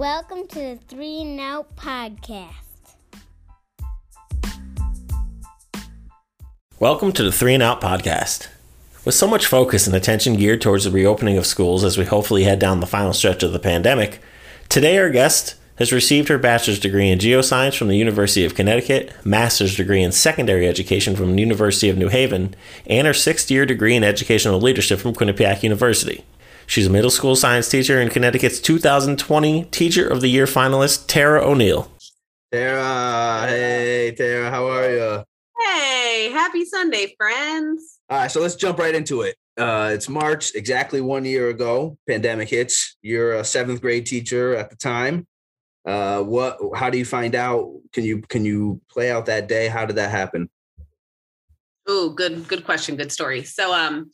Welcome to the Three and Out Podcast. Welcome to the Three and Out Podcast. With so much focus and attention geared towards the reopening of schools as we hopefully head down the final stretch of the pandemic, today our guest has received her bachelor's degree in geoscience from the University of Connecticut, master's degree in secondary education from the University of New Haven, and her sixth year degree in educational leadership from Quinnipiac University. She's a middle school science teacher and Connecticut's 2020 Teacher of the Year finalist, Tara O'Neill. Tara, hey, Tara, how are you? Hey, happy Sunday, friends. All right, so let's jump right into it. Uh, it's March, exactly one year ago. Pandemic hits. You're a seventh grade teacher at the time. Uh, what? How do you find out? Can you can you play out that day? How did that happen? Oh, good good question, good story. So, um,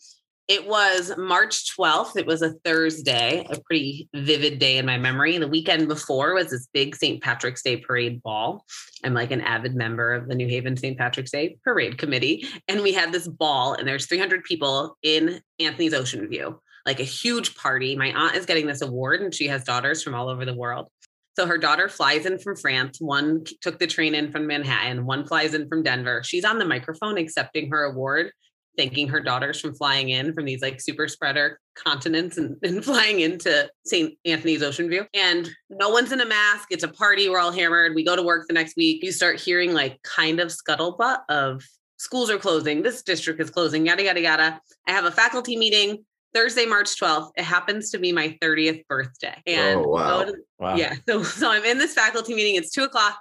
it was March 12th. It was a Thursday, a pretty vivid day in my memory. The weekend before was this big St. Patrick's Day parade ball. I'm like an avid member of the New Haven St. Patrick's Day parade committee. And we had this ball, and there's 300 people in Anthony's Ocean View, like a huge party. My aunt is getting this award, and she has daughters from all over the world. So her daughter flies in from France. One took the train in from Manhattan. One flies in from Denver. She's on the microphone accepting her award, thanking her daughters from flying in from these like super spreader continents and, and flying into St. Anthony's Ocean View. And no one's in a mask. It's a party. We're all hammered. We go to work the next week. You start hearing like kind of scuttlebutt of schools are closing. This district is closing, yada, yada, yada. I have a faculty meeting Thursday, March 12th. It happens to be my 30th birthday. And oh, wow. Wow. yeah, so, so I'm in this faculty meeting. It's two o'clock.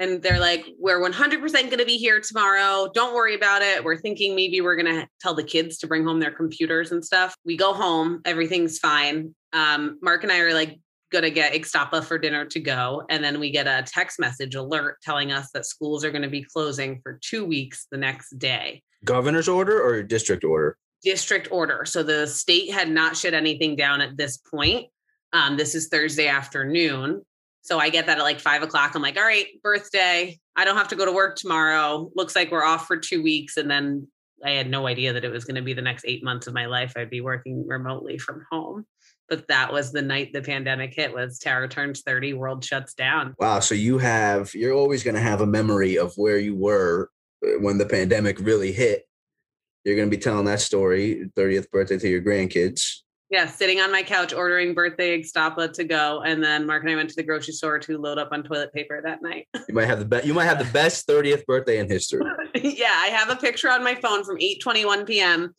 And they're like, we're 100% going to be here tomorrow. Don't worry about it. We're thinking maybe we're going to tell the kids to bring home their computers and stuff. We go home, everything's fine. Um, Mark and I are like, going to get Ixtapa for dinner to go. And then we get a text message alert telling us that schools are going to be closing for two weeks the next day Governor's order or district order? district order. So the state had not shut anything down at this point. Um, this is Thursday afternoon. So I get that at like five o'clock. I'm like, all right, birthday. I don't have to go to work tomorrow. Looks like we're off for two weeks. And then I had no idea that it was going to be the next eight months of my life. I'd be working remotely from home. But that was the night the pandemic hit was Tara turns 30, world shuts down. Wow. So you have you're always going to have a memory of where you were uh, when the pandemic really hit. You're going to be telling that story, 30th birthday to your grandkids. Yeah, sitting on my couch ordering birthday Ixtapa to go. And then Mark and I went to the grocery store to load up on toilet paper that night. You might have the best. You might have the best 30th birthday in history. yeah, I have a picture on my phone from 8:21 p.m.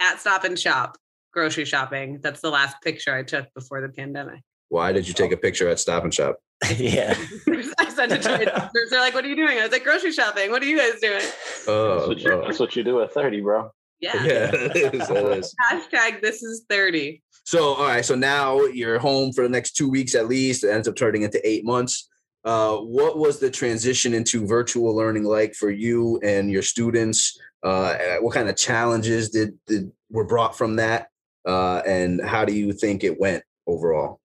at Stop and Shop grocery shopping. That's the last picture I took before the pandemic. Why did you take a picture at Stop and Shop? yeah. I sent it to my. They're like, "What are you doing?" I was like, "Grocery shopping. What are you guys doing?" Oh, That's what, you, oh. that's what you do at 30, bro. Yeah. yeah. it is, it is. Hashtag this is 30. So, all right. So now you're home for the next two weeks at least. It ends up turning into eight months. Uh, what was the transition into virtual learning like for you and your students? Uh, what kind of challenges did, did were brought from that? Uh, and how do you think it went overall?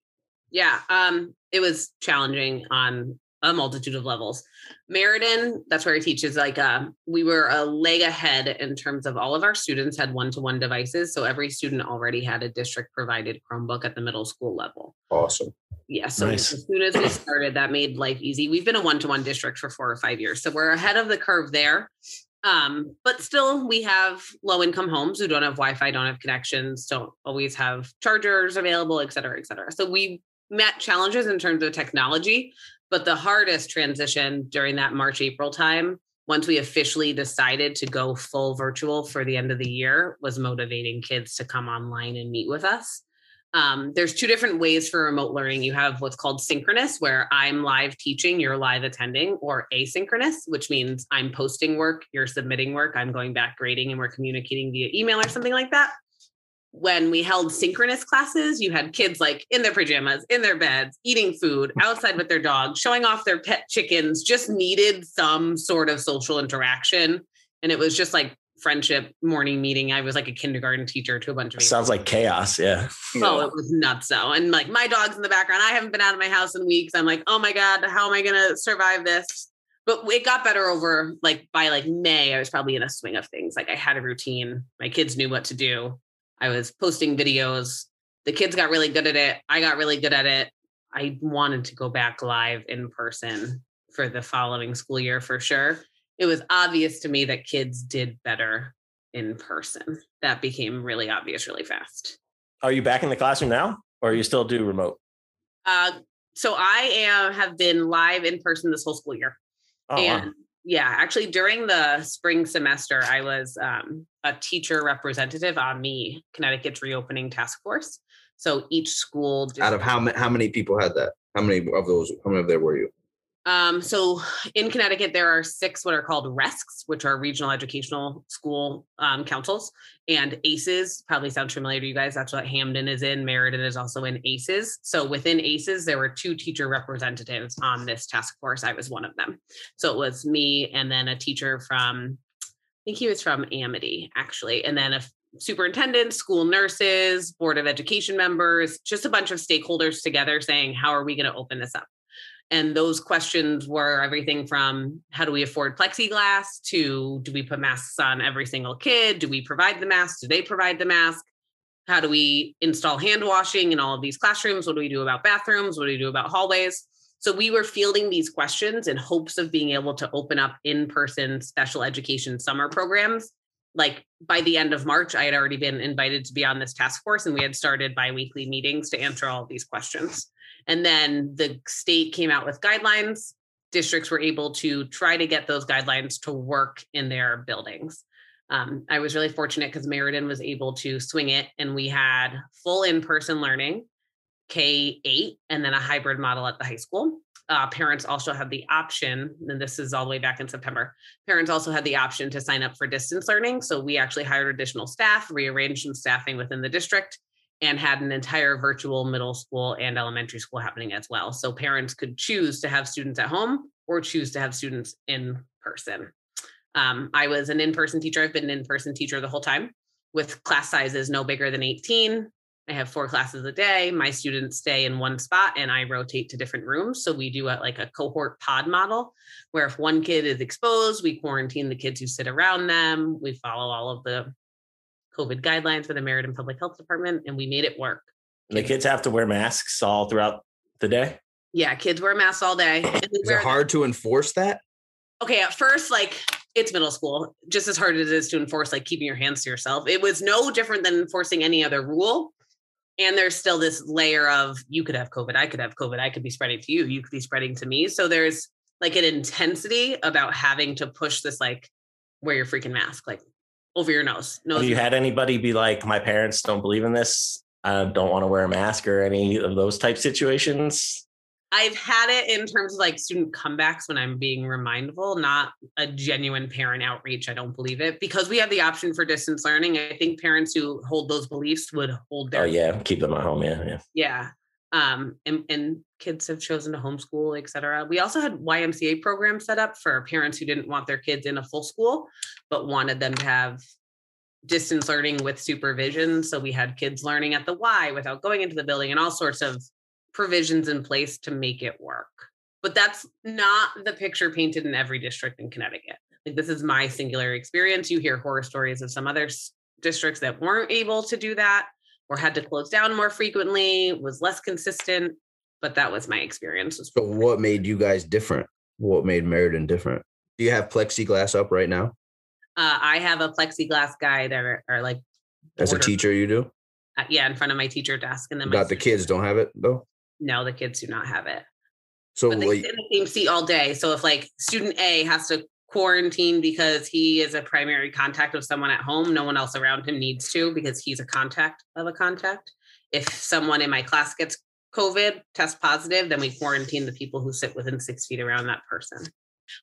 Yeah, um, it was challenging on a multitude of levels. Meriden, that's where I teach, is like uh, we were a leg ahead in terms of all of our students had one-to-one devices. So every student already had a district provided Chromebook at the middle school level. Awesome. Yeah. So Nice. as soon as we started, that made life easy. We've been a one-to-one district for four or five years. So we're ahead of the curve there. Um, but still we have low income homes who don't have Wi-Fi, don't have connections, don't always have chargers available, et cetera, et cetera. So we met challenges in terms of technology, but the hardest transition during that March, April time, once we officially decided to go full virtual for the end of the year, was motivating kids to come online and meet with us. Um, there's two different ways for remote learning. You have what's called synchronous, where I'm live teaching, you're live attending, or asynchronous, which means I'm posting work, you're submitting work, I'm going back grading, and we're communicating via email or something like that. When we held synchronous classes, you had kids like in their pajamas, in their beds, eating food, outside with their dogs, showing off their pet chickens, just needed some sort of social interaction. And it was just like friendship morning meeting. I was like a kindergarten teacher to a bunch of Sounds like chaos. Yeah. Oh, it was nuts though. And like my dog's in the background. I haven't been out of my house in weeks. I'm like, oh my God, how am I gonna survive this? But it got better over like by like May, I was probably in a swing of things. Like I had a routine. My kids knew what to do. I was posting videos. The kids got really good at it. I got really good at it. I wanted to go back live in person for the following school year for sure. It was obvious to me that kids did better in person. That became really obvious really fast. Are you back in the classroom now, or you still do remote? Uh, so I am have been live in person this whole school year. Oh, and wow. yeah, actually during the spring semester, I was um, a teacher representative on the Connecticut's reopening task force. So each school Out of how many how many people had that? How many of those? How many of there were you? Um, so in Connecticut, there are six what are called RESCs, which are regional educational school um, councils, and ACEs. Probably sounds familiar to you guys. That's what Hamden is in. Meriden is also in ACEs. So within ACEs, there were two teacher representatives on this task force. I was one of them. So it was me and then a teacher from, think he was from Amity actually, and then a superintendent, school nurses, board of education members, just a bunch of stakeholders together saying, how are we going to open this up? And those questions were everything from how do we afford plexiglass to do we put masks on every single kid? Do we provide the mask? Do they provide the mask? How do we install hand washing in all of these classrooms? What do we do about bathrooms? What do we do about hallways? So we were fielding these questions in hopes of being able to open up in person special education summer programs. Like by the end of March, I had already been invited to be on this task force, and we had started bi weekly meetings to answer all of these questions. And then the state came out with guidelines. Districts were able to try to get those guidelines to work in their buildings. Um, I was really fortunate because Meriden was able to swing it, and we had full in person learning, K 8, and then a hybrid model at the high school. Uh, parents also have the option, and this is all the way back in September. Parents also had the option to sign up for distance learning. So we actually hired additional staff, rearranged some staffing within the district, and had an entire virtual middle school and elementary school happening as well. So parents could choose to have students at home or choose to have students in person. Um, I was an in person teacher. I've been an in person teacher the whole time with class sizes no bigger than 18. I have four classes a day. My students stay in one spot and I rotate to different rooms. So we do a, like a cohort pod model where if one kid is exposed, we quarantine the kids who sit around them. We follow all of the COVID guidelines for the Meriden Public Health Department and we made it work. the kids have to wear masks all throughout the day. Yeah, kids wear masks all day. Is it hard to enforce that? okay at first like it's middle school just as hard as it is to enforce like keeping your hands to yourself it was no different than enforcing any other rule and there's still this layer of you could have covid i could have covid i could be spreading to you you could be spreading to me so there's like an intensity about having to push this like wear your freaking mask like over your nose nose Have you had anybody be like, my parents don't believe in this? I don't want to wear a mask or any of those type situations? I've had it in terms of like student comebacks when I'm being remindful, not a genuine parent outreach. I don't believe it because we have the option for distance learning. I think parents who hold those beliefs would hold their Oh yeah, keep them at home. Yeah, yeah. yeah. Um, and, and kids have chosen to homeschool, et cetera. We also had YMCA programs set up for parents who didn't want their kids in a full school, but wanted them to have distance learning with supervision. So we had kids learning at the Y without going into the building and all sorts of provisions in place to make it work. But that's not the picture painted in every district in Connecticut. Like this is my singular experience. You hear horror stories of some other districts that weren't able to do that or had to close down more frequently, was less consistent. But that was my experience. So what made you guys different? What made Meriden different? Do you have plexiglass up right now? Uh, I have a plexiglass guy or, or like As a teacher, you do? uh, yeah, in front of my teacher desk, and then my Got the kids don't have it though. No, the kids do not have it. So but they like, sit in the same seat all day. So if like student A has to quarantine because he is a primary contact of someone at home, no one else around him needs to because he's a contact of a contact. If someone in my class gets COVID, test positive, then we quarantine the people who sit within six feet around that person.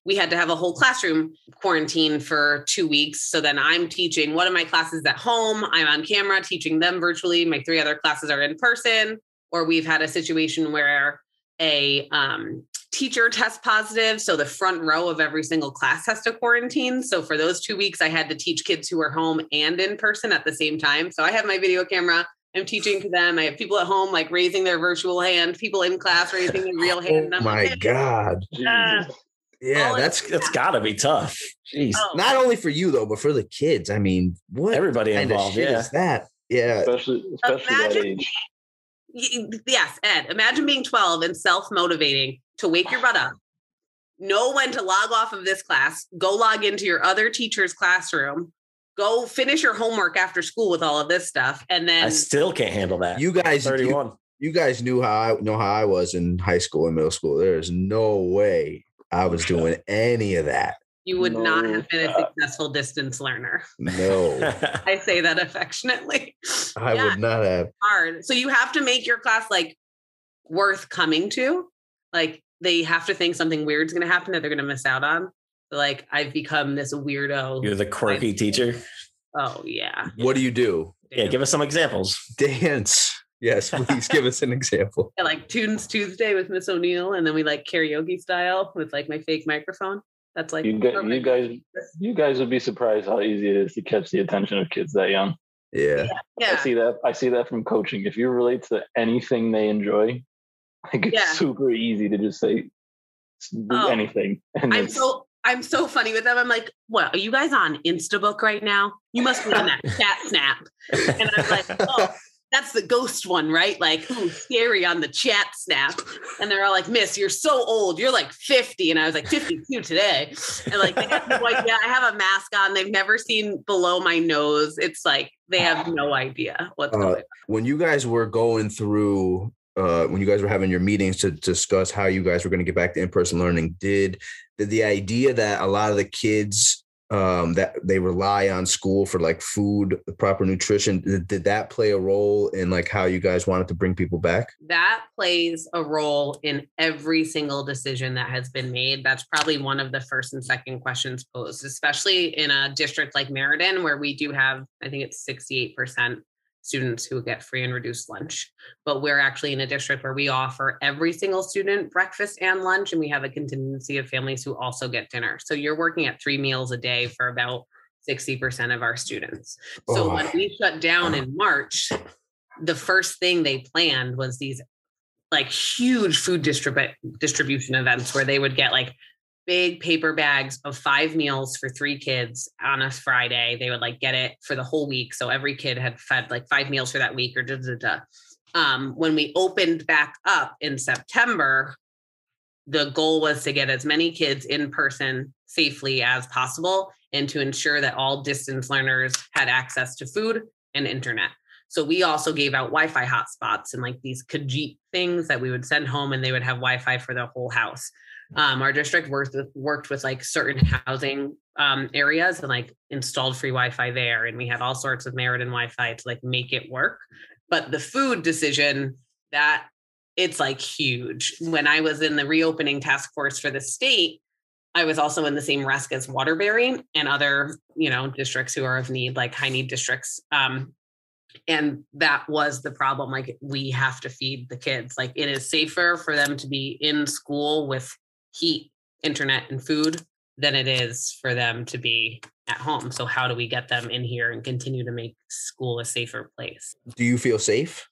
We had to have a whole classroom quarantine for two weeks. So then I'm teaching one of my classes at home. I'm on camera teaching them virtually. My three other classes are in person. Or we've had a situation where a um, teacher test positive. So the front row of every single class has to quarantine. So for those two weeks, I had to teach kids who are home and in person at the same time. So I have my video camera. I'm teaching to them. I have people at home like raising their virtual hand, people in class raising their real hand. oh my like, God. "Ah." Yeah, All that's That's got to be tough. Jeez, Oh, not only for you though, but for the kids. I mean, what everybody involved. Yeah, is that? Yeah. especially especially that age. Yes, Ed, imagine being 12 and self motivating to wake your butt up, know when to log off of this class, go log into your other teacher's classroom, go finish your homework after school with all of this stuff. And then I still can't handle that. You guys, you, 31. you guys knew how I know how I was in high school and middle school. There's no way I was doing any of that. You would not have been a shot. successful distance learner. No, I say that affectionately. I Yeah. would not have. hard. So you have to make your class like worth coming to. Like they have to think something weird's going to happen that they're going to miss out on. Like I've become this weirdo. You're the quirky teacher. oh yeah. What do you do? Yeah, give us some examples. Dance. Yes, please give us an example. Yeah, like Tunes Tuesday with Miss O'Neill, and then we like karaoke style with like my fake microphone. That's like You guys, you guys, you guys would be surprised how easy it is to catch the attention of kids that young. Yeah. I see that. I see that from coaching. If you relate to anything they enjoy, like it's Yeah. super easy to just say do Oh. anything. And I'm so I'm so funny with them. I'm like, what? Are you guys on Instabook right now? You must be on that chat snap. And I'm like, oh, that's the ghost one, right? Like, ooh, scary on the chat snap. And they're all like, Miss, you're so old. You're like 50. And I was like, 52 today. And like, they have no idea. I have a mask on. They've never seen below my nose. It's like, they have no idea what's Uh, going on. When you guys were going through, uh, when you guys were having your meetings to discuss how you guys were going to get back to in-person learning, did did the idea that a lot of the kids um, that they rely on school for like food, proper nutrition, did, did that play a role in like how you guys wanted to bring people back? that plays a role in every single decision that has been made. That's probably one of the first and second questions posed, especially in a district like Meriden, where we do have, I think it's 68% students who get free and reduced lunch. But we're actually in a district where we offer every single student breakfast and lunch, and we have a contingency of families who also get dinner. So you're working at three meals a day for about 60% of our students. So Oh. when we shut down uh-huh. in March, the first thing they planned was these like huge food distribu- distribution events where they would get like big paper bags of five meals for three kids on a Friday. They would like get it for the whole week. So every kid had fed like five meals for that week or da da da. Um, when we opened back up in September, the goal was to get as many kids in person safely as possible and to ensure that all distance learners had access to food and internet. So we also gave out Wi-Fi hotspots and like these Kajeet things that we would send home and they would have Wi-Fi for the whole house. Um, our district worked with worked with like certain housing um, areas and like installed free Wi-Fi there. And we had all sorts of merit and Wi-Fi to like make it work. But the food decision that it's like huge. When I was in the reopening task force for the state, I was also in the same RESC as Waterbury and other, you know, districts who are of need, like high need districts. Um, and that was the problem. Like we have to feed the kids. Like it is safer for them to be in school with heat, internet, and food than it is for them to be at home. So how do we get them in here and continue to make school a safer place? Do you feel safe?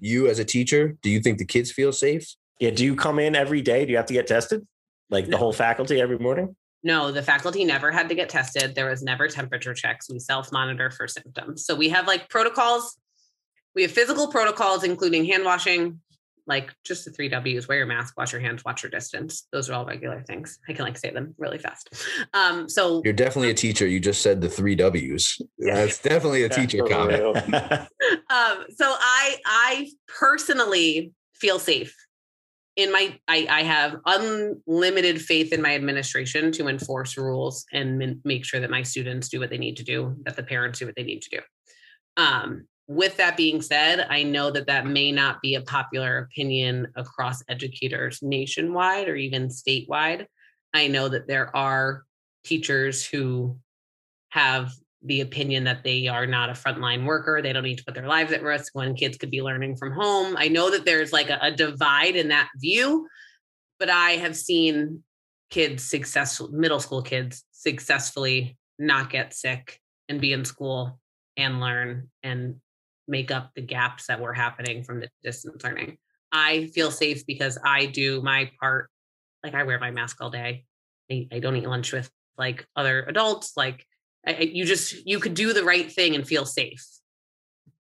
You as a teacher, do you think the kids feel safe? Yeah, do you come in every day? Do you have to get tested? Like the whole faculty every morning? No, the faculty never had to get tested. There was never temperature checks. We self monitor for symptoms. So we have like protocols. We have physical protocols, including hand washing, like just the three W's wear your mask, wash your hands, watch your distance. Those are all regular things. I can like say them really fast. Um, so You're definitely a teacher. You just said the three W's. Yeah. That's definitely a teacher comment. um, so I I personally feel safe in my I, I have unlimited faith in my administration to enforce rules and min- make sure that my students do what they need to do, that the parents do what they need to do. Um, with that being said, I know that that may not be a popular opinion across educators nationwide or even statewide. I know that there are teachers who have the opinion that they are not a frontline worker. They don't need to put their lives at risk when kids could be learning from home. I know that there's like a, a divide in that view, but I have seen kids successful, middle school kids successfully not get sick and be in school and learn and make up the gaps that were happening from the distance learning. I feel safe because I do my part. Like I wear my mask all day. I, I don't eat lunch with like other adults. Like I, you just you could do the right thing and feel safe.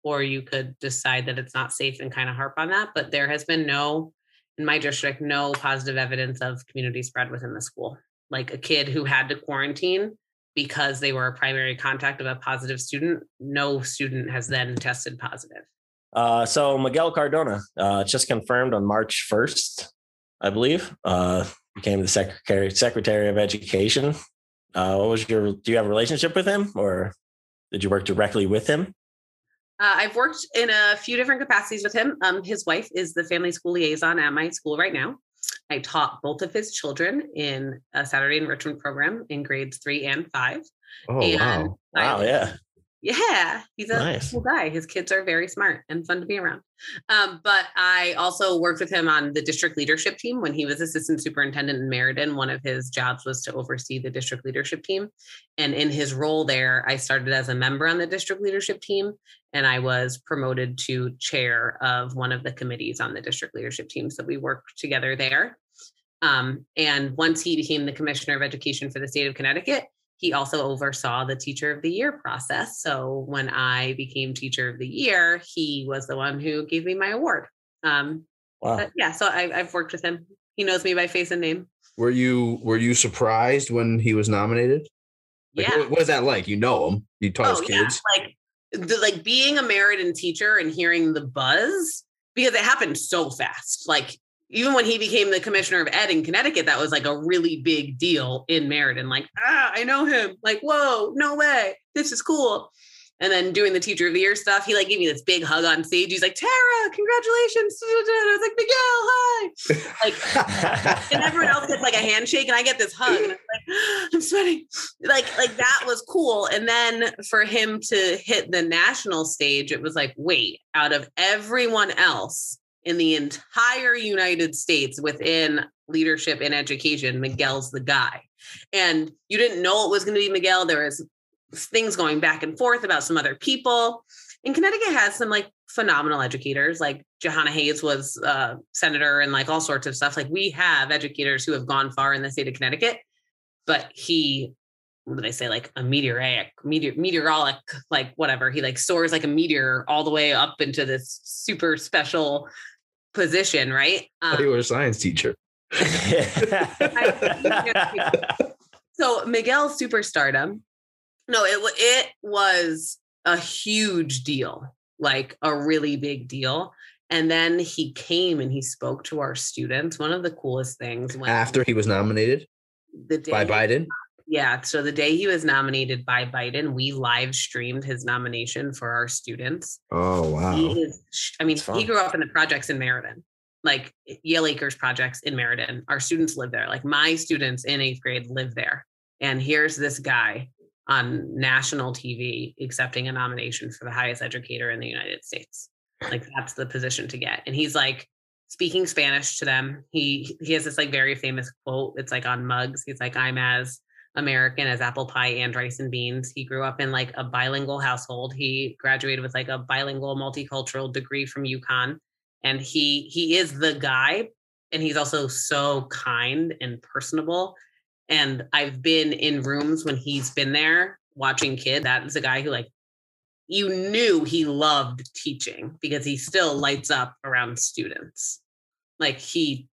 or you could decide that it's not safe and kind of harp on that. But there has been no, in my district, no positive evidence of community spread within the school. Like a kid who had to quarantine because they were a primary contact of a positive student, no student has then tested positive. Uh, so Miguel Cardona, uh, just confirmed on March 1st, I believe, uh, became the secretary secretary of education. Uh, what was your? Do you have a relationship with him, or did you work directly with him? Uh, I've worked in a few different capacities with him. Um, his wife is the family school liaison at my school right now. I taught both of his children in a Saturday enrichment program in grades three and five. Oh and wow. Wow, I- yeah. Yeah, he's a Nice. cool guy. His kids are very smart and fun to be around. Um, but I also worked with him on the district leadership team when he was assistant superintendent in Meriden. One of his jobs was to oversee the district leadership team. And in his role there, I started as a member on the district leadership team and I was promoted to chair of one of the committees on the district leadership team. So we worked together there. Um, and once he became the commissioner of education for the state of Connecticut, he also oversaw the teacher of the year process. So when I became teacher of the year, he was the one who gave me my award. Um, Wow. yeah, so I, I've worked with him. He knows me by face and name. Were you were you surprised when he was nominated? Like, yeah. what, what is that like? You know him. You taught his Oh, yeah. kids. Like the, like being a Meriden teacher and hearing the buzz because it happened so fast. Like even when he became the commissioner of ed in Connecticut, that was like a really big deal in Meriden. Like, ah, I know him. Like, whoa, no way. This is cool. And then doing the teacher of the year stuff, he like gave me this big hug on stage. He's like, Tara, congratulations. I was like, Miguel, hi. Like and everyone else gets like a handshake and I get this hug and I'm like, I'm sweating. Like, like that was cool. And then for him to hit the national stage, it was like, wait, out of everyone else in the entire United States within leadership and education, Miguel's the guy. And you didn't know it was going to be Miguel. There was things going back and forth about some other people. And Connecticut has some like phenomenal educators. Like Jahana Hayes was uh, senator and like all sorts of stuff. Like we have educators who have gone far in the state of Connecticut, but he, what do they say? Like a meteoric, meteor, meteorolic, like whatever. He like soars like a meteor all the way up into this super special position, right? I thought Um, you were a science teacher. so Miguel's superstardom, no, it it was a huge deal, like a really big deal. And then he came and he spoke to our students. One of the coolest things when After he was nominated the day by Biden. Yeah, so the day he was nominated by Biden, we live streamed his nomination for our students. Oh wow. He is, I mean, he grew up in the projects in Meriden, like Yale Acres projects in Meriden. Our students live there. Like my students in eighth grade live there. And here's this guy on national TV accepting a nomination for the highest educator in the United States. Like that's the position to get. And he's like speaking Spanish to them. He he has this like very famous quote. It's like on mugs. He's like, I'm as American as apple pie and rice and beans. He grew up in like a bilingual household. He graduated with like a bilingual multicultural degree from UConn. And he he is the guy. And he's also so kind and personable. And I've been in rooms when he's been there watching kid. That is a guy who like you knew he loved teaching because he still lights up around students. Like he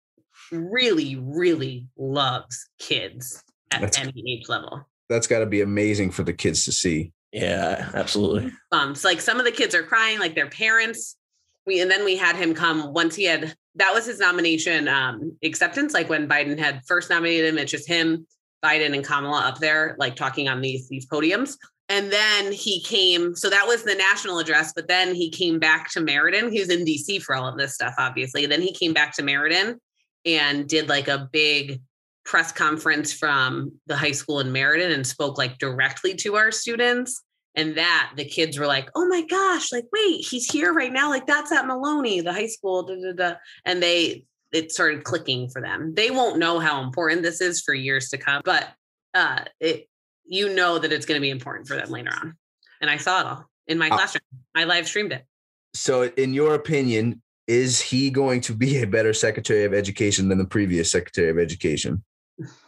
really, really loves kids at That's- any age level. That's got to be amazing for the kids to see. yeah, absolutely. Um, so like some of the kids are crying, like their parents. We and then we had him come once he had that was his nomination um acceptance. Like when Biden had first nominated him, it's just him, Biden, and Kamala up there, like talking on these these podiums. And then he came, so that was the national address, but then he came back to Meriden. He was in DC for all of this stuff, obviously. Then he came back to Meriden and did like a big press conference from the high school in Meriden and spoke like directly to our students. And that the kids were like oh my gosh like wait he's here right now. Like that's at maloney the high school da, da, da. and they it started clicking for them. They won't know how important this is for years to come but uh it you know that it's going to be important for them later on. And i saw it all in my Uh, classroom. I live streamed it. So, in your opinion, is he going to be a better Secretary of Education than the previous Secretary of Education?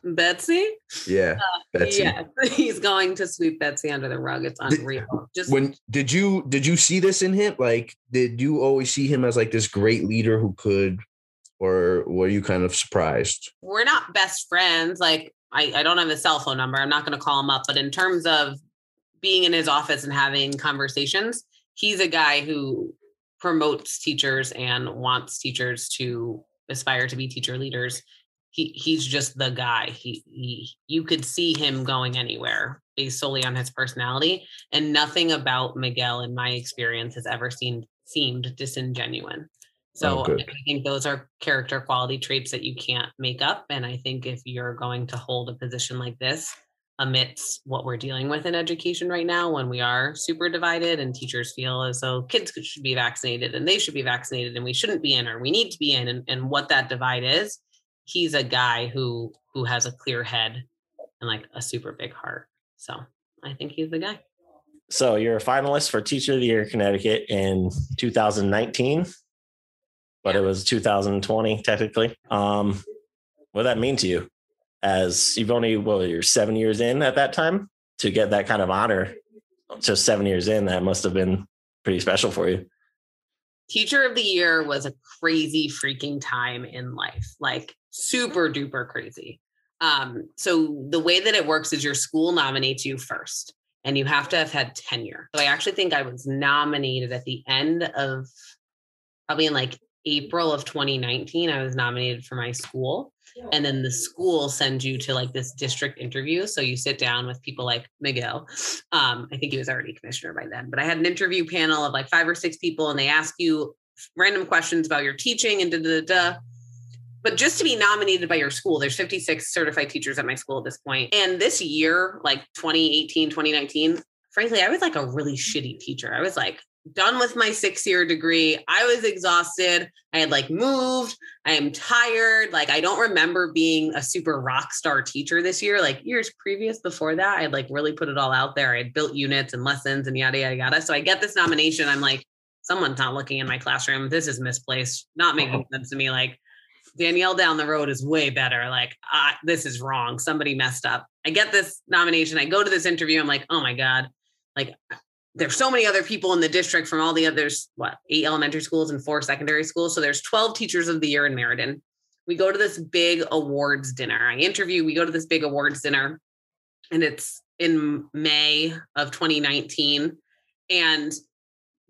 Betsy? Yeah, uh, Betsy. Yeah, he's going to sweep Betsy under the rug. It's Did- unreal. Just When did you did you see this in him? Like, did you always see him as like this great leader who could, or were you kind of surprised? we're not best friends. Like I, I don't have his cell phone number. I'm not going to call him up. But in terms of being in his office and having conversations, he's a guy who promotes teachers and wants teachers to aspire to be teacher leaders. He he's just the guy. He he you could see him going anywhere based solely on his personality. And nothing about Miguel, in my experience, has ever seemed seemed disingenuine. So Oh. I think those are character quality traits that you can't make up. And I think if you're going to hold a position like this, amidst what we're dealing with in education right now, when we are super divided and teachers feel as though kids should be vaccinated and they should be vaccinated and we shouldn't be in or we need to be in, and, and what that divide is, he's a guy who who has a clear head and like a super big heart. So I think he's the guy. So you're a finalist for Teacher of the Year Connecticut in 2019, but it was 2020 technically. Um, what did that mean to you? As you've only well, you're seven years in at that time to get that kind of honor. Just seven years in, that must have been pretty special for you. teacher of the year was a crazy freaking time in life like super duper crazy um so the way that it works is your school nominates you first and you have to have had tenure so i actually think i was nominated at the end of probably in like april of 2019 i was nominated for my school and then the school sends you to like this district interview so you sit down with people like miguel um, I think he was already commissioner by then, but I had an interview panel of like five or six people, and they ask you random questions about your teaching and da da da. da. But just to be nominated by your school, there's 56 certified teachers at my school at this point. And this year, like 2018, 2019, frankly, I was like a really shitty teacher. I was like done with my six year degree. I was exhausted. I had like moved. I am tired. Like, I don't remember being a super rock star teacher this year. Like, years previous before that, I had like really put it all out there. I had built units and lessons and yada, yada, yada. So I get this nomination. I'm like, someone's not looking in my classroom. This is misplaced, not making sense to me. Like, Danielle down the road is way better. Like, this is wrong. Somebody messed up. I get this nomination. I go to this interview. I'm like, oh my God. Like, there's so many other people in the district from all the others, what, eight elementary schools and four secondary schools. So there's 12 teachers of the year in Meriden. We go to this big awards dinner. I interview, we go to this big awards dinner, and it's in May of 2019. And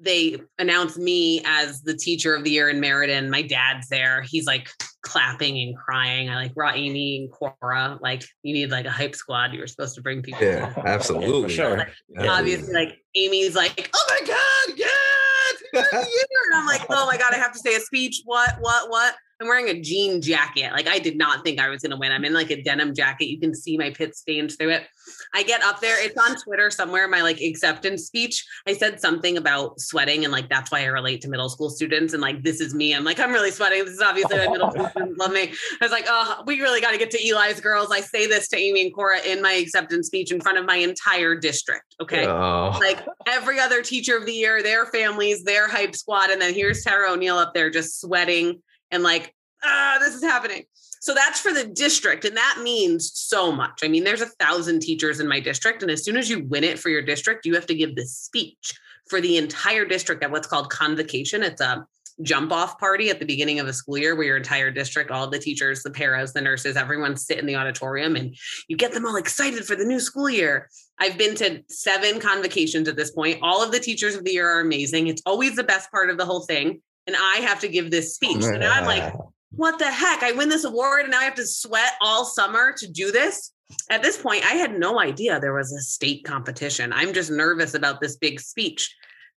they announce me as the teacher of the year in Meriden. My dad's there. He's like clapping and crying. I like brought Amy and Cora. Like, you need like a hype squad. You were supposed to bring people. Yeah, this. absolutely. for sure. Absolutely. Obviously, like Amy's like, oh my God, yeah, teacher of the year. And I'm like, oh my God, I have to say a speech. What, what, what? I'm wearing a jean jacket. Like I did not think I was gonna win. I'm in like a denim jacket. You can see my pit stains through it. I get up there. It's on Twitter somewhere. My like acceptance speech. I said something about sweating and like that's why I relate to middle school students. And like this is me. I'm like I'm really sweating. This is obviously my middle school students love me. I was like, oh, we really got to get to Eli's girls. I say this to Amy and Cora in my acceptance speech in front of my entire district. Okay Oh, like every other teacher of the year, their families, their hype squad. And then here's Tara O'Neill up there just sweating and like, ah, this is happening. So that's for the district. And that means so much. I mean, there's a thousand teachers in my district. And as soon as you win it for your district, you have to give this speech for the entire district at what's called convocation. It's a jump off party at the beginning of a school year where your entire district, all the teachers, the paras, the nurses, everyone sit in the auditorium and you get them all excited for the new school year. I've been to seven convocations at this point. All of the teachers of the year are amazing. It's always the best part of the whole thing. And I have to give this speech. So now I'm like, what the heck? I win this award and now I have to sweat all summer to do this. At this point, I had no idea there was a state competition. I'm just nervous about this big speech.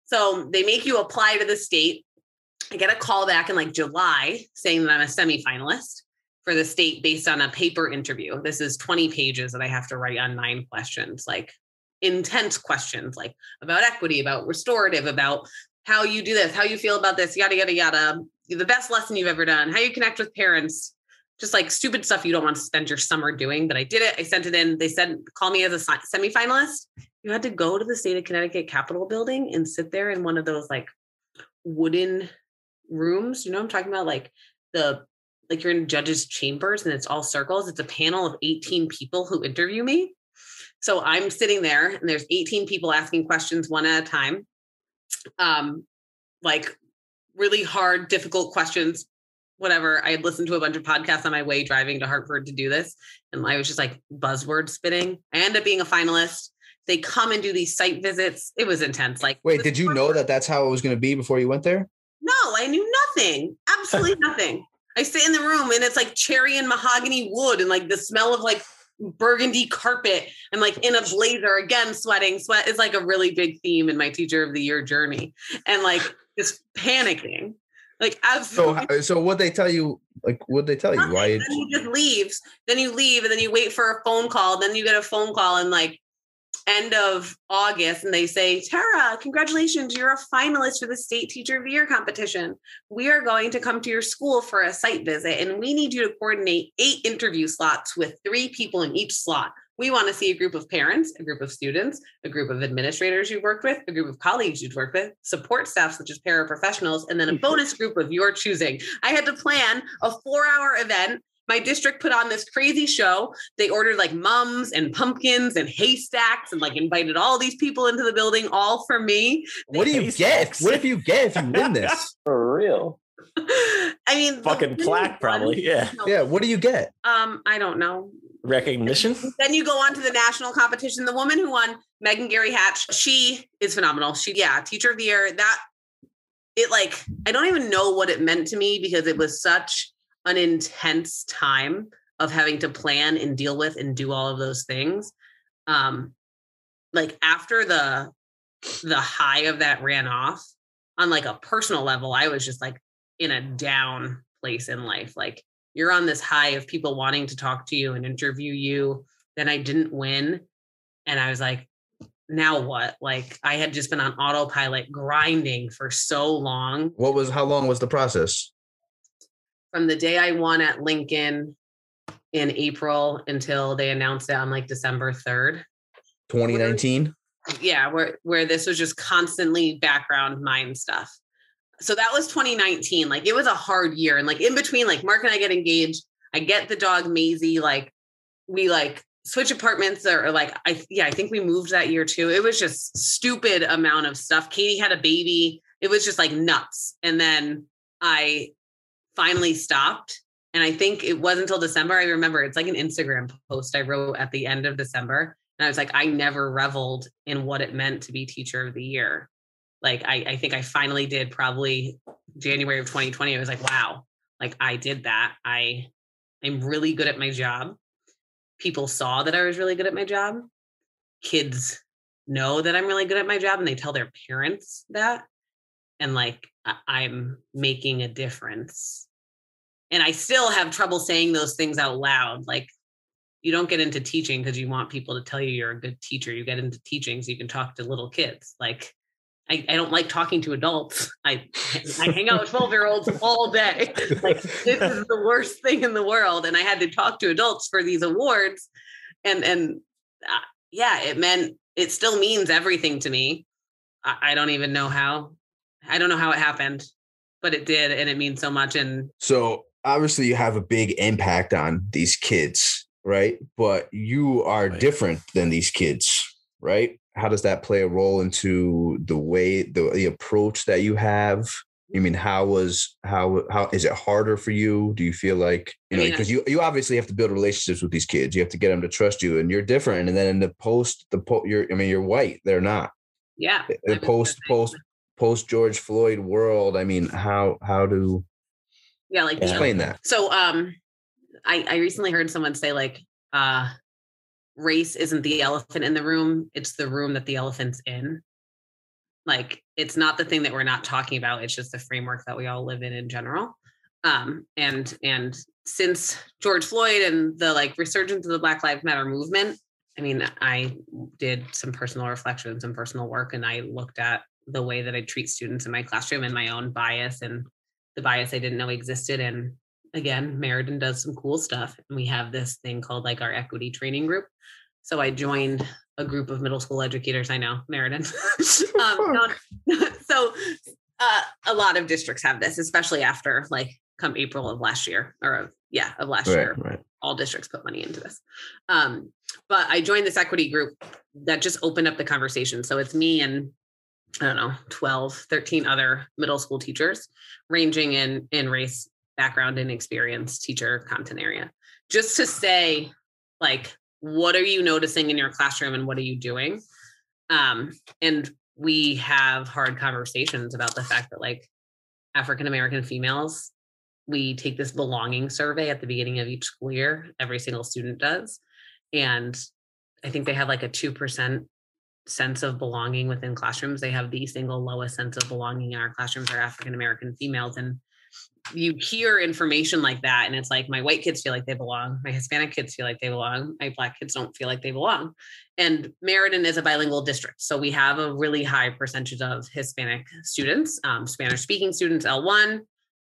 So they make you apply to the state. I get a call back in like July saying that I'm a semifinalist for the state based on a paper interview. This is 20 pages that I have to write on nine questions, like intense questions, like about equity, about restorative, about how you do this, how you feel about this, yada, yada, yada. The best lesson you've ever done, how you connect with parents, just like stupid stuff you don't want to spend your summer doing. But I did it. I sent it in. They said, call me as a semifinalist. You had to go to the state of Connecticut Capitol building and sit there in one of those like wooden rooms. You know I'm talking about? Like the like you're in judges chambers and it's all circles. It's a panel of 18 people who interview me. So I'm sitting there and there's 18 people asking questions one at a time. Um, like really hard, difficult questions, whatever. I had listened to a bunch of podcasts on my way driving to Hartford to do this. And I was just like buzzword spitting. I ended up being a finalist. They come and do these site visits. It was intense. Like, Wait, did you know that that's how it was going to be before you went there? No, I knew nothing. Absolutely nothing. I sit in the room and it's like cherry and mahogany wood and like the smell of like burgundy carpet and like in a blazer again sweating. Sweat is like a really big theme in my teacher of the year journey and like just panicking. Like absolutely so so what they tell you like what they tell you? Why then you just leaves. Then you leave and then you wait for a phone call. Then you get a phone call and like end of August and they say, Tara, congratulations, you're a finalist for the State Teacher of the Year competition. We are going to come to your school for a site visit and we need you to coordinate eight interview slots with three people in each slot. We want to see a group of parents, a group of students, a group of administrators you've worked with, a group of colleagues you've worked with, support staff such as paraprofessionals, and then a mm-hmm. bonus group of your choosing. I had to plan a four hour event my district put on this crazy show. They ordered like mums and pumpkins and haystacks and like invited all these people into the building, all for me. What do you get? What if you get if you win this? For real. I mean, fucking plaque, probably. Yeah. Yeah. What do you get? Um, I don't know. Recognition. Then you go on to the national competition. The woman who won, Meghan Geary Hatch, she is phenomenal. She, yeah, teacher of the year. That it like I don't even know what it meant to me because it was such an intense time of having to plan and deal with and do all of those things. Um like after the the high of that ran off on like a personal level i was just like in a down place in life. Like you're on this high of people wanting to talk to you and interview you. Then i didn't win and i was like now what? Like i had just been on autopilot grinding for so long. What was how long was the process? From the day I won at Lincoln in April until they announced it on like December 3rd. 2019. Yeah, where where this was just constantly background mind stuff. So that was 2019. Like it was a hard year. And like in between, like Mark and I get engaged. I get the dog Maisie. Like we like switch apartments or, or like I yeah, I think we moved that year too. It was just stupid amount of stuff. Katie had a baby. It was just like nuts. And then I finally stopped. And I think it wasn't until December. I remember it's like an Instagram post I wrote at the end of December. And I was like, I never reveled in what it meant to be teacher of the year. Like, I, I think I finally did probably January of 2020. I was like, wow, like I did that. I I'm really good at my job. People saw that I was really good at my job. Kids know that I'm really good at my job and they tell their parents that. And like, I'm making a difference. And I still have trouble saying those things out loud. Like, you don't get into teaching because you want people to tell you you're a good teacher. You get into teaching so you can talk to little kids. Like, I, I don't like talking to adults. I I hang out with 12 year olds all day. Like, this is the worst thing in the world. And I had to talk to adults for these awards. And, and uh, yeah, it meant, it still means everything to me. I, I don't even know how I don't know how it happened, but it did, and it means so much. And So obviously you have a big impact on these kids, right? But you are Right. different than these kids, right? How does that play a role into the way the, the approach that you have? I mean, how was how how is it harder for you? Do you feel like you I know mean, because you you obviously have to build relationships with these kids. You have to get them to trust you, and you're different. And then in the post, the po- you're I mean, you're white. They're not yeah, the post post post George Floyd world. I mean, how how do yeah, like the- explain that? So, um, I I recently heard someone say like, uh, race isn't the elephant in the room; it's the room that the elephant's in. Like, it's not the thing that we're not talking about; it's just the framework that we all live in in general. Um, and and since George Floyd and the like resurgence of the Black Lives Matter movement, I mean, I did some personal reflection, some personal work, and I looked at the way that I treat students in my classroom and my own bias and the bias I didn't know existed. And again, Meriden does some cool stuff. And we have this thing called like our equity training group. So I joined a group of middle school educators. I know, Meriden. um, so uh, a lot of districts have this, especially after like come April of last year or of, yeah, of last Right, year. right. All districts put money into this. Um, but I joined this equity group that just opened up the conversation. So it's me and I don't know, 12, 13 other middle school teachers ranging in in race, background and experience, teacher content area. Just to say like what are you noticing in your classroom and what are you doing? Um, and we have hard conversations about the fact that like African American females, we take this belonging survey at the beginning of each school year. Every single student does. And I think they have like a 2% sense of belonging within classrooms. They have the single lowest sense of belonging in our classrooms are African American females. And you hear information like that, and it's like my white kids feel like they belong, my Hispanic kids feel like they belong, my black kids don't feel like they belong. And Meriden is a bilingual district. So we have a really high percentage of Hispanic students, um, Spanish speaking students, L1.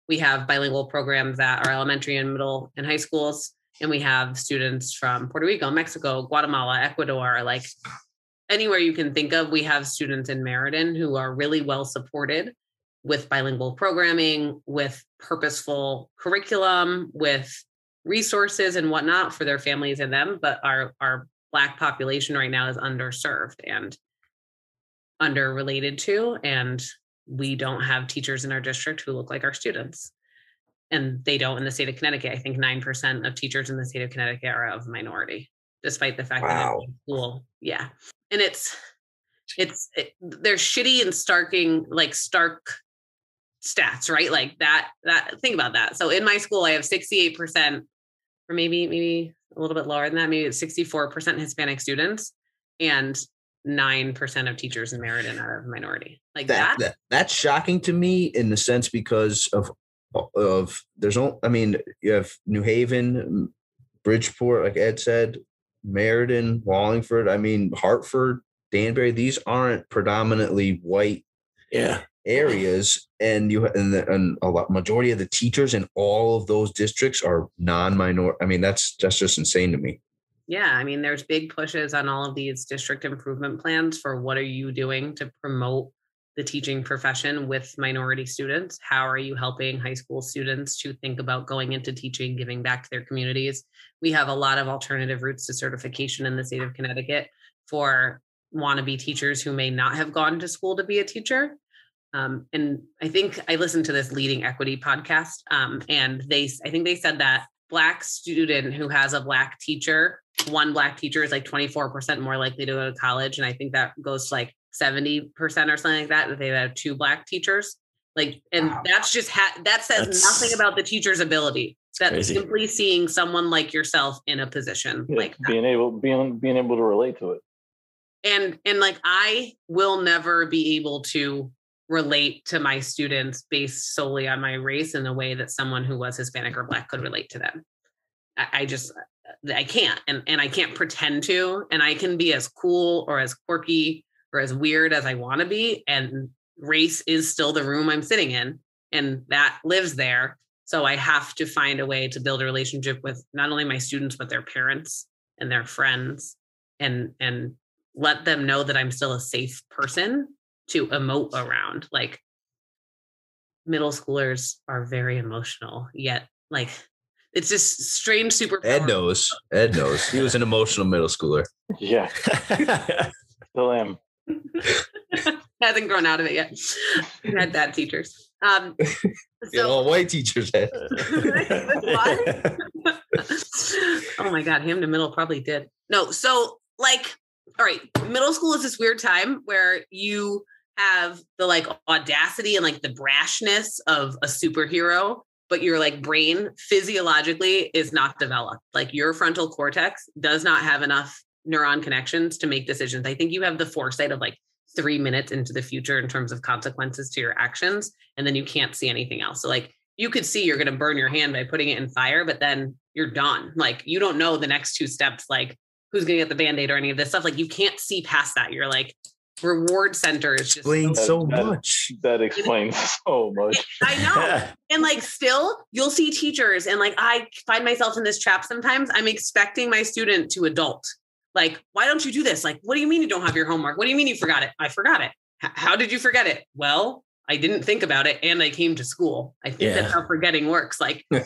We have bilingual programs at our elementary and middle and high schools. And we have students from Puerto Rico, Mexico, Guatemala, Ecuador, like anywhere you can think of. We have students in Meriden who are really well supported with bilingual programming, with purposeful curriculum, with resources and whatnot for their families and them. But our our black population right now is underserved and underrelated to, and we don't have teachers in our district who look like our students. And they don't in the state of Connecticut. I think 9% of teachers in the state of Connecticut are of minority, despite the fact Wow. that it's school. Yeah. And it's it's it, they're shitty and starking like stark stats, right? Like that, that think about that. So in my school, I have 68%, or maybe, maybe a little bit lower than that, maybe it's 64% Hispanic students and 9% of teachers in Meriden are minority. Like that, that, that that's shocking to me in the sense because of of there's no I mean you have New Haven, Bridgeport, like Ed said, Meriden, Wallingford. I mean Hartford, Danbury. These aren't predominantly white Yeah. areas, and you and, the, and a lot majority of the teachers in all of those districts are non-minor. I mean that's that's just insane to me. yeah, I mean, there's big pushes on all of these district improvement plans for what are you doing to promote the teaching profession with minority students? How are you helping high school students to think about going into teaching, giving back to their communities? We have a lot of alternative routes to certification in the state of Connecticut for wannabe teachers who may not have gone to school to be a teacher. Um, and I think I listened to this leading equity podcast, um, and they, I think they said that black student who has a black teacher, one black teacher is like 24% more likely to go to college. And I think that goes to like 70% or something like that, that they have two black teachers. Like, and Wow. that's just, ha- that says That's- nothing about the teacher's ability. That's crazy. simply seeing someone like yourself in a position Yeah, like that. being able being being able to relate to it. and and like i will never be able to relate to my students based solely on my race in a way that someone who was hispanic or black could relate to them i, I just i can't and, and i can't pretend to and i can be as cool or as quirky or as weird as i want to be and race is still the room i'm sitting in and that lives there so i have to find a way to build a relationship with not only my students but their parents and their friends and and let them know that I'm still a safe person to emote around. Like middle schoolers are very emotional, yet like it's just strange super Ed knows. Ed knows. He was an emotional middle schooler. Yeah, still am. hasn't grown out of it yet. We had bad teachers. Um You know, so white teachers had. Oh my god, him to middle probably did. No, so like, all right, middle school is this weird time where you have the like audacity and like the brashness of a superhero, but your like brain physiologically is not developed. Like your frontal cortex does not have enough neuron connections to make decisions. I think you have the foresight of like three minutes into the future in terms of consequences to your actions, and then you can't see anything else. So like you could see you're going to burn your hand by putting it in fire, but then you're done. Like you don't know the next two steps, like who's going to get the band aid or any of this stuff. Like you can't see past that. You're like, reward center is just Explains That- so that- much. That explains so much. I know. And like still, you'll see teachers, and like I find myself in this trap sometimes. I'm expecting my student to adult. Like, why don't you do this? Like, what do you mean you don't have your homework? What do you mean you forgot it? I forgot it. H- how did you forget it? Well, I didn't think about it and I came to school. I think Yeah. that's how forgetting works. Like, and,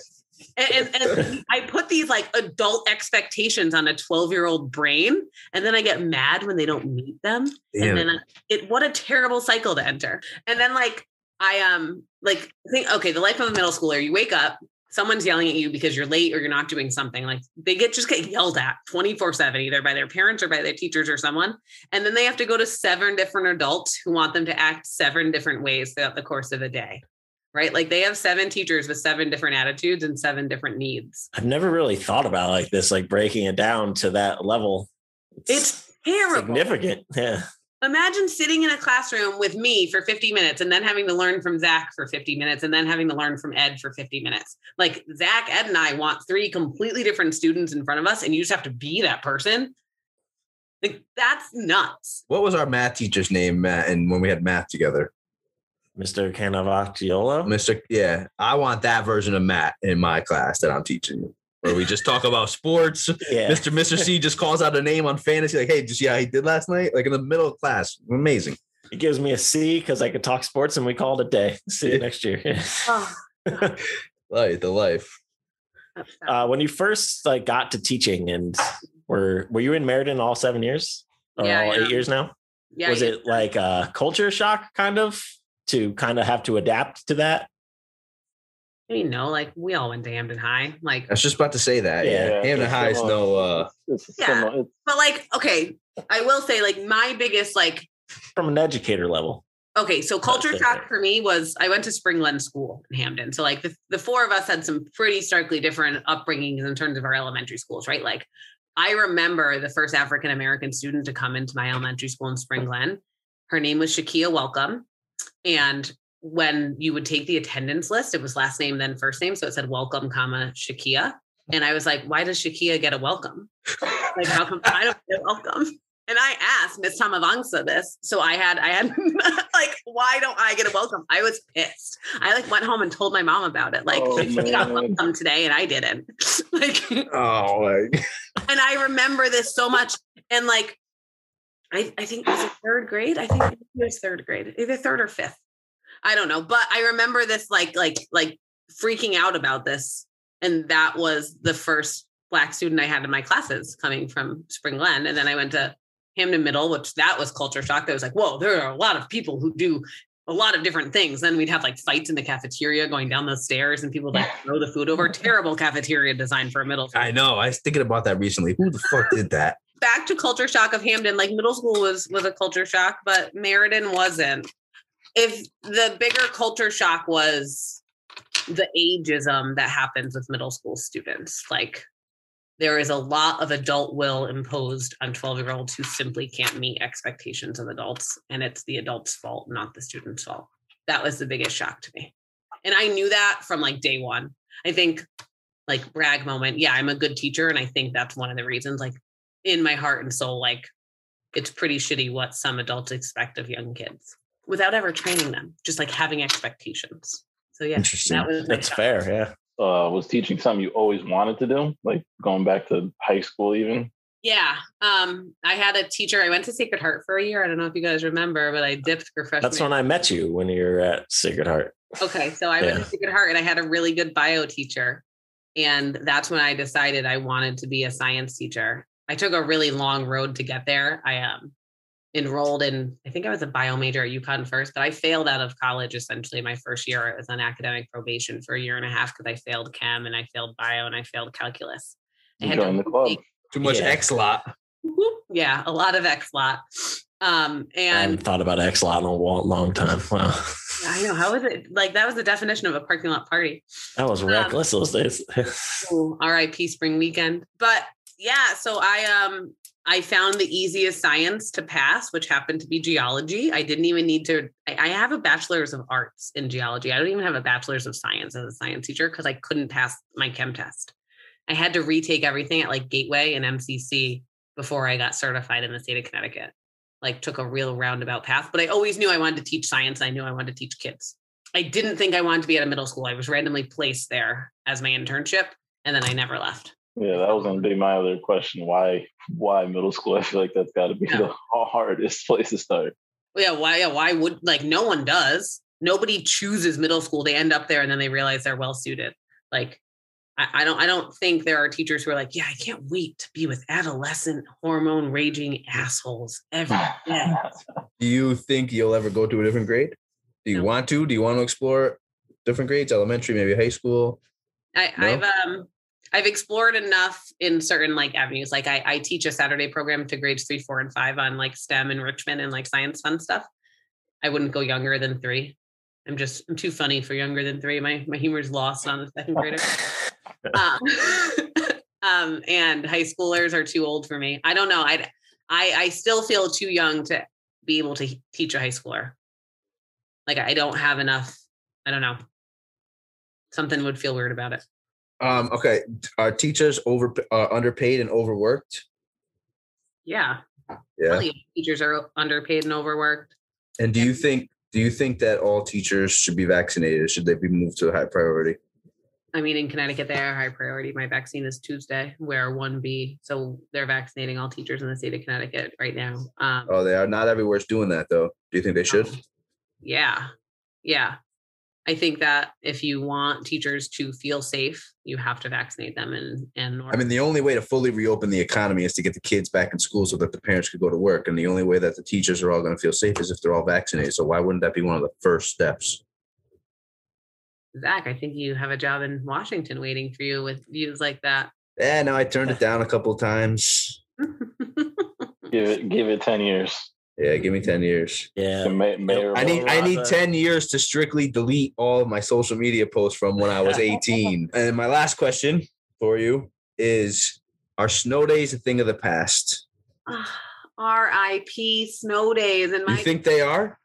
and, and I put these like adult expectations on a 12 year old brain, and then I get mad when they don't meet them. Damn. And then I- it, what a terrible cycle to enter. And then like, I um like think okay, the life of a middle schooler, you wake up, someone's yelling at you because you're late or you're not doing something. Like they get just get yelled at 24/7 either by their parents or by their teachers or someone. And then they have to go to seven different adults who want them to act seven different ways throughout the course of a day. Right? Like they have seven teachers with seven different attitudes and seven different needs. I've never really thought about like this, like breaking it down to that level. It's terrible. significant. Yeah. Imagine sitting in a classroom with me for 50 minutes and then having to learn from Zach for 50 minutes and then having to learn from Ed for 50 minutes. Like Zach, Ed, and I want three completely different students in front of us, and you just have to be that person. Like that's nuts. What was our math teacher's name, Matt? And when we had math together, Mr. Canavacciolo. Mr. Yeah, I want that version of Matt in my class that I'm teaching you, where we just talk about sports. Yeah. Mr. Mr. C just calls out a name on fantasy, like, "Hey, did you see how he did last night?" Like in the middle of class, amazing. It gives me a C because I could talk sports and we called it a day. See you next year. Oh, Life, the life. uh, when you first like got to teaching and were were you in Meriden all seven years or Yeah, all yeah. eight years now? yeah, was yeah. it like a culture shock kind of to kind of have to adapt to that? You know, like we all went to Hamden High. Like, I was just about to say that. Yeah, Yeah, Hamden it's High is no. uh It's, it's Yeah. similar. But like, okay, I will say, like, my biggest like From an educator level. Okay, so culture shock for me was I went to Spring Glen School in Hamden. So like the, the four of us had some pretty starkly different upbringings in terms of our elementary schools, right? Like I remember the first African American student to come into my elementary school in Spring Glen. Her name was Shakia Welcome. And when you would take the attendance list, it was last name, then first name. So it said welcome, comma, Shakia. And I was like, why does Shakia get a welcome? Like, how come I don't get a welcome? And I asked Miss Tamavangsa this. So I had, I had like, why don't I get a welcome? I was pissed. I like went home and told my mom about it. Like, Oh, she got welcome today and I didn't. like, Oh, like, and I remember this so much. And like, I, I think it was a third grade. I think it was third grade, either third or fifth. I don't know. But I remember this like, like, like freaking out about this. And that was the first black student I had in my classes coming from Spring Glen. And then I went to Hamden Middle, which that was culture shock. That was like, whoa, there are a lot of people who do a lot of different things. Then we'd have like fights in the cafeteria going down the stairs and people like throw the food over. Terrible cafeteria design for a middle school I know. I was thinking about that recently. Who the fuck did that? back to culture shock of Hamden, like middle school was was a culture shock, but Meriden wasn't. If the bigger culture shock was the ageism that happens with middle school students, like there is a lot of adult will imposed on 12 year olds who simply can't meet expectations of adults, and it's the adult's fault, not the student's fault. That was the biggest shock to me. And I knew that from like day one. I think like brag moment. Yeah, I'm a good teacher. And I think that's one of the reasons, like in my heart and soul, like it's pretty shitty what some adults expect of young kids without ever training them, just like having expectations. So yeah, Interesting. that was That's shock. fair. Yeah. uh, was teaching something you always wanted to do, like going back to high school, even. Yeah. Um, I had a teacher. I went to Sacred Heart for a year. I don't know if you guys remember, but I dipped for freshman. That's when I met you when you were at Sacred Heart. Okay, so I went to Sacred Heart and I had a really good bio teacher. And that's when I decided I wanted to be a science teacher. I took a really long road to get there. I um enrolled in, I think I was a bio major at UConn first, but I failed out of college essentially my first year. I was on academic probation for a year and a half because I failed chem and I failed bio and I failed calculus. I had to joined the club. retake- Too much Yeah. X lot. Yeah, a lot of X lot. Um, I and haven't thought about X lot in a wa- long time. Wow. I know How was it like that was the definition of a parking lot party. That was Um, reckless those days. Ooh, RIP spring weekend. But yeah, so I um I found the easiest science to pass, which happened to be geology. I didn't even need to. I, I have a bachelor's of arts in geology. I don't even have a bachelor's of science as a science teacher because I couldn't pass my chem test. I had to retake everything at like Gateway and MCC before I got certified in the state of Connecticut. Like took a real roundabout path, but I always knew I wanted to teach science. I knew I wanted to teach kids. I didn't think I wanted to be at a middle school. I was randomly placed there as my internship, and then I never left. Yeah, that was going to be my other question. Why, why middle school? I feel like that's got to be Yeah. the hardest place to start. Yeah, why? Yeah, why would like no one does? nobody chooses middle school. They end up there and then they realize they're well suited. Like I, I don't I don't think there are teachers who are like, yeah, I can't wait to be with adolescent hormone raging assholes every day. Do you think you'll ever go to a different grade? Do you No. want to? Do you want to explore different grades, elementary, maybe high school? I, No? I've um I've explored enough in certain like avenues. Like I, I teach a Saturday program to grades three, four, and five on like STEM enrichment and like science fun stuff. I wouldn't go younger than three. I'm just I'm too funny for younger than three. My my humor's lost on the second grader. um, um, and high schoolers are too old for me. I don't know. I I I still feel too young to be able to teach a high schooler. Like I don't have enough. I don't know. Something would feel weird about it. Um, okay. Are teachers over uh, underpaid and overworked? Yeah. Yeah. Probably teachers are underpaid and overworked. And do you think do you think that all teachers should be vaccinated? Should they be moved to a high priority? I mean, in Connecticut, they are high priority. My vaccine is Tuesday, where 1B. So they're vaccinating all teachers in the state of Connecticut right now. Um, Oh, they are not everywhere's doing that though. Do you think they should? yeah. Yeah. I think that if you want teachers to feel safe, you have to vaccinate them. And, and I mean, the only way to fully reopen the economy is to get the kids back in school so that the parents could go to work. And the only way that the teachers are all going to feel safe is if they're all vaccinated. So why wouldn't that be one of the first steps? Zach, I think you have a job in Washington waiting for you with views like that. Yeah, no, I turned it down a couple of times. Give it give it ten years. Yeah, give me 10 years. Yeah. The ma- mayor I need I need 10 years to strictly delete all of my social media posts from when I was 18. and my last question for you is are snow days a thing of the past? R.I.P. snow days in You my think they are?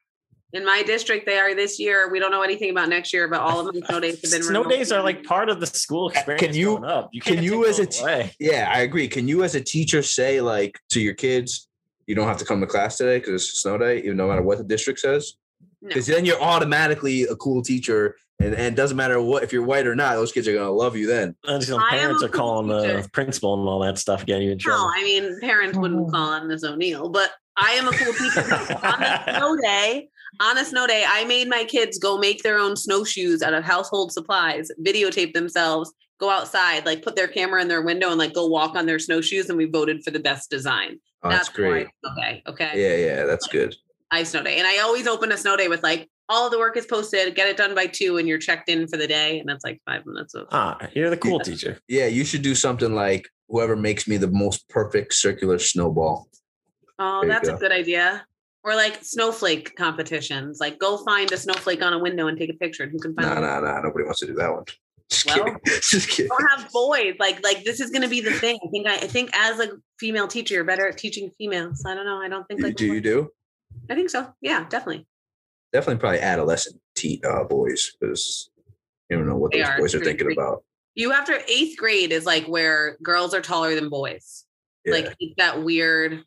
in my district. They are this year. We don't know anything about next year, but all of my snow days have been Snow remote. days are like part of the school experience. you- up. You can you as a those. Yeah, I agree. Can you as a teacher say like to your kids, you don't have to come to class today because it's a snow day, even no matter what the district says? No. Because then you're automatically a cool teacher. And, and it doesn't matter what if you're white or not, those kids are gonna love you then. And some parents a are calling cool the teacher. principal and all that stuff, getting you in trouble. No. I mean parents wouldn't oh. call on Miss O'Neill, but I am a cool teacher. on a snow day, on a snow day, I made my kids go make their own snowshoes out of household supplies, videotape themselves, go outside, like put their camera in their window and like go walk on their snowshoes, and we voted for the best design. Oh, that's, great. Okay, okay. Yeah, yeah, that's good. I snow day, and I always open a snow day with like all the work is posted, get it done by two, and you're checked in for the day, and that's like five minutes of. ah, you're the cool teacher. Yeah, you should do something like whoever makes me the most perfect circular snowball. Oh, There you that's a good idea. Or like snowflake competitions. Like go find a snowflake on a window and take a picture. And who can find Nah, it? nah, nah. Nobody wants to do that one. Just Well, kidding. Just kidding. Don't have boys. Like like this is gonna be the thing. I think I, I think as a female teacher, you're better at teaching females. I don't know. I don't think like do you do? I think so. Yeah, definitely. Definitely probably adolescent te- uh, boys because you don't know what They those are. boys are thinking about. You after eighth grade is like where girls are taller than boys. Yeah. Like it's that weird.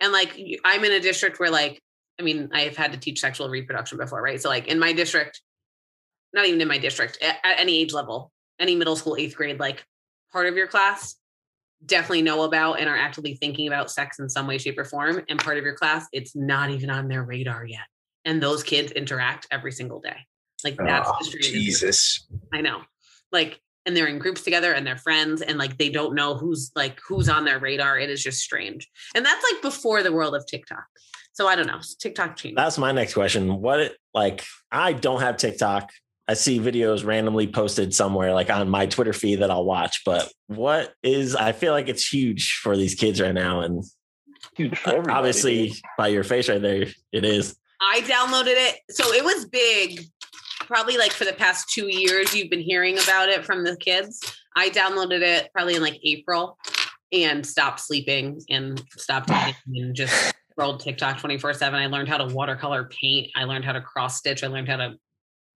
And like I'm in a district where like I mean I've had to teach sexual reproduction before, right? So like in my district, not even in my district, at, at any age level, any middle school eighth grade, like part of your class definitely know about and are actively thinking about sex in some way, shape, or form. And part of your class, it's not even on their radar yet. And those kids interact every single day. Like that's Oh, the. Jesus. I know. Like, and they're in groups together and they're friends and like they don't know who's like who's on their radar. It is just strange. And that's like before the world of TikTok. So I don't know. TikTok changed. That's my next question. What like? I don't have TikTok. I see videos randomly posted somewhere, like on my Twitter feed that I'll watch. But what is? I feel like it's huge for these kids right now, and Huge for uh, everybody, obviously by your face right there, it is. I downloaded it. So it was big. Probably like for the past two years, you've been hearing about it from the kids. I downloaded it probably in like April and stopped sleeping and stopped eating and just rolled TikTok 24 7. I learned how to watercolor paint. I learned how to cross stitch. I learned how to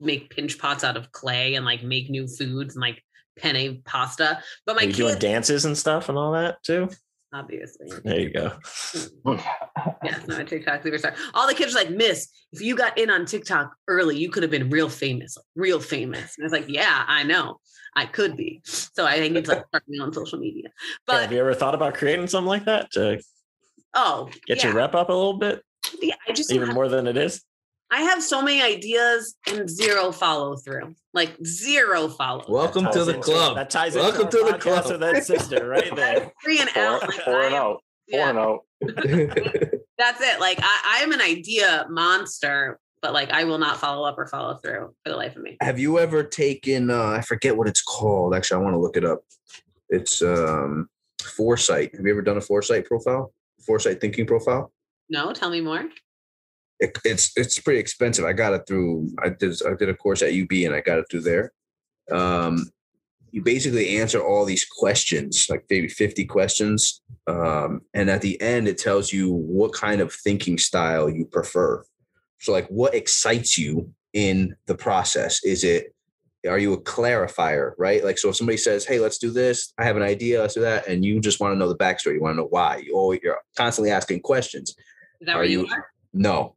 make pinch pots out of clay and like make new foods and like penne pasta. But my Are you doing dances and stuff and all that too? obviously, There you go. Hmm. yeah, no, TikTok superstar. All the kids are like, Miss, if you got in on TikTok early, you could have been real famous, like, real famous. And I was like, Yeah, I know, I could be. So I think it's like start me on social media. Yeah, have you ever thought about creating something like that to oh, get yeah, your rep up a little bit, yeah, I just even more than it is? I have so many ideas and zero follow through. Like zero follow. Welcome to the into- club. That ties Welcome into to the club. with Ed sister right there. Three and Four, out. Like, four and am- out. Four yeah. and out. That's it. Like I, I am an idea monster, but like I will not follow up or follow through for the life of me. Have you ever taken? Uh, I forget what it's called. Actually, I want to look it up. It's um, FourSight. Have you ever done a FourSight profile? FourSight thinking profile. No, tell me more. It, it's it's pretty expensive. I got it through. I did I did a course at UB and I got it through there. Um, you basically answer all these questions, like maybe fifty questions, um, and at the end it tells you what kind of thinking style you prefer. So, like, what excites you in the process? Is it are you a clarifier, right? Like, so if somebody says, "Hey, let's do this," I have an idea, let's do that, and you just want to know the backstory, you want to know why. You always, you're constantly asking questions. Is that Are where you, you- are? No.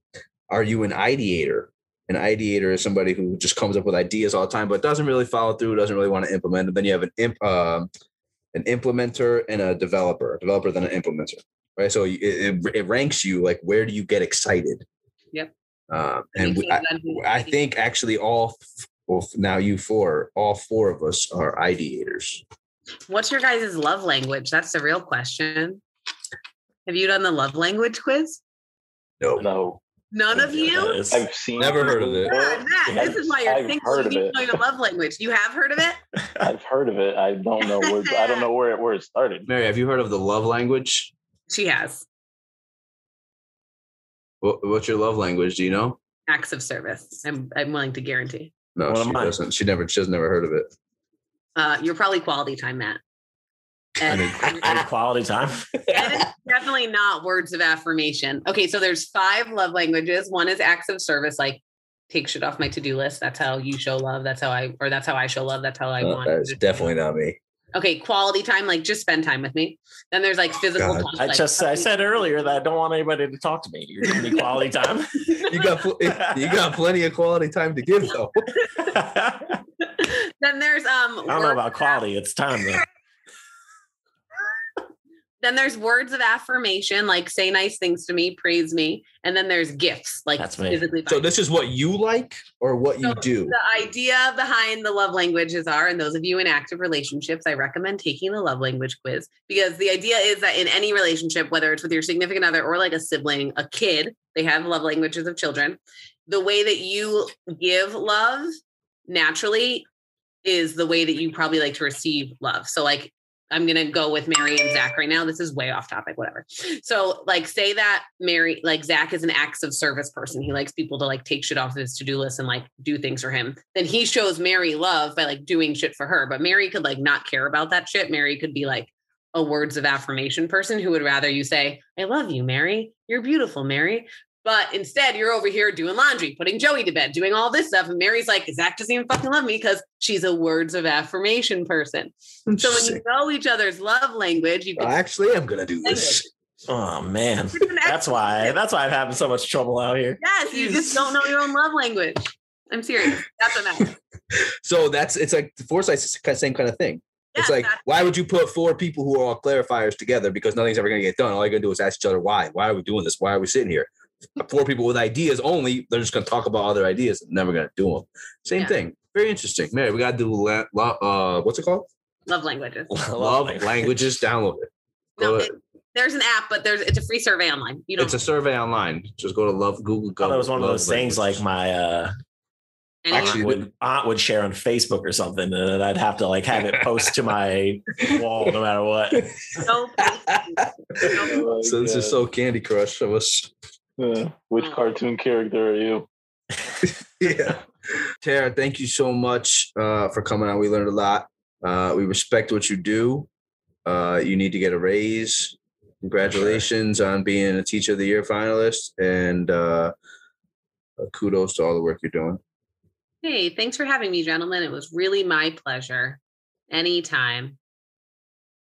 Are you an ideator? An ideator is somebody who just comes up with ideas all the time, but doesn't really follow through, doesn't really want to implement them. Then you have an imp, um an implementer and a developer, a developer then an implementer, right? So it, it, it ranks you like where do you get excited? Yep. Um, and we, I, I think actually all well now you four, all four of us are ideators. What's your guys' love language? That's the real question. Have you done the love language quiz? No, No. None of you? I've seen Never heard of it. God, Matt, this is why you're I've single. You of need it. to know your love language. You have heard of it? I've heard of it. I don't know where I don't know where it where it started. Mary, have you heard of the love language? She has What, what's your love language? Do you know? acts of service. I'm I'm willing to guarantee. No, What she doesn't. She never. She has never heard of it. Uh, you're probably quality time, Matt. And, and quality time. and definitely not words of affirmation. Okay, so there's five love languages. One is acts of service, like take shit off my to-do list. That's how you show love. That's how I, or that's how I show love. That's how I Uh, want. that is definitely not me. Okay, quality time, like just spend time with me. Then there's like physical God. touch. I like, just I said earlier that I don't want anybody to talk to me. You're giving me quality time. You got you got plenty of quality time to give though. Then there's um I don't know about quality. It's time though. Then there's words of affirmation like say nice things to me praise me and then there's gifts like That's physically So this is what you like or what you do. the idea behind the love languages are and those of you in active relationships i recommend taking the love language quiz because the idea is that in any relationship whether it's with your significant other or like a sibling a kid they have love languages of children. The way that you give love naturally is the way that you probably like to receive love. So like I'm gonna go with Mary and Zach right now. This is way off topic, whatever. So, like, say that Mary, like Zach is an acts of service person. He likes people to like take shit off his to-do list and like do things for him. Then he shows Mary love by like doing shit for her. But Mary could like not care about that shit. Mary could be like a words of affirmation person who would rather you say, I love you, Mary. You're beautiful, Mary. But instead, you're over here doing laundry, putting Joey to bed, doing all this stuff. And Mary's like, Zach doesn't even fucking love me because she's a words of affirmation person. So when you know each other's love language, you I can actually am gonna do this. Oh man. That's why that's why I'm having so much trouble out here. Yes, you just don't know your own love language. I'm serious. That's what matters. So that's it's like the FourSight's the same kind of thing. Yes, it's like that's- why would you put four people who are all clarifiers together because nothing's ever gonna get done? All you're gonna do is ask each other why. Why are we doing this? Why are we sitting here? Four people with ideas only. They're just gonna talk about other ideas and never gonna do them. Same Yeah. thing. Very interesting. Mary, we gotta do la- la- uh what's it called? love languages. Love languages. Download it. No, it, there's an app, but there's it's a free survey online. You don't. it's a survey online. Just go to love Google. I thought it was one of Love those things like my uh actually- aunt would, aunt would share on Facebook or something, and I'd have to like have it post to my wall no matter what. no, Oh, so this is so Candy Crush of us. Uh, which Oh. cartoon character are you? yeah. Tara, thank you so much uh, for coming on. We learned a lot. Uh, we respect what you do. Uh, you need to get a raise. Congratulations on being a Teacher of the Year finalist, and uh, uh, kudos to all the work you're doing. hey, thanks for having me, gentlemen. It was really my pleasure. Anytime.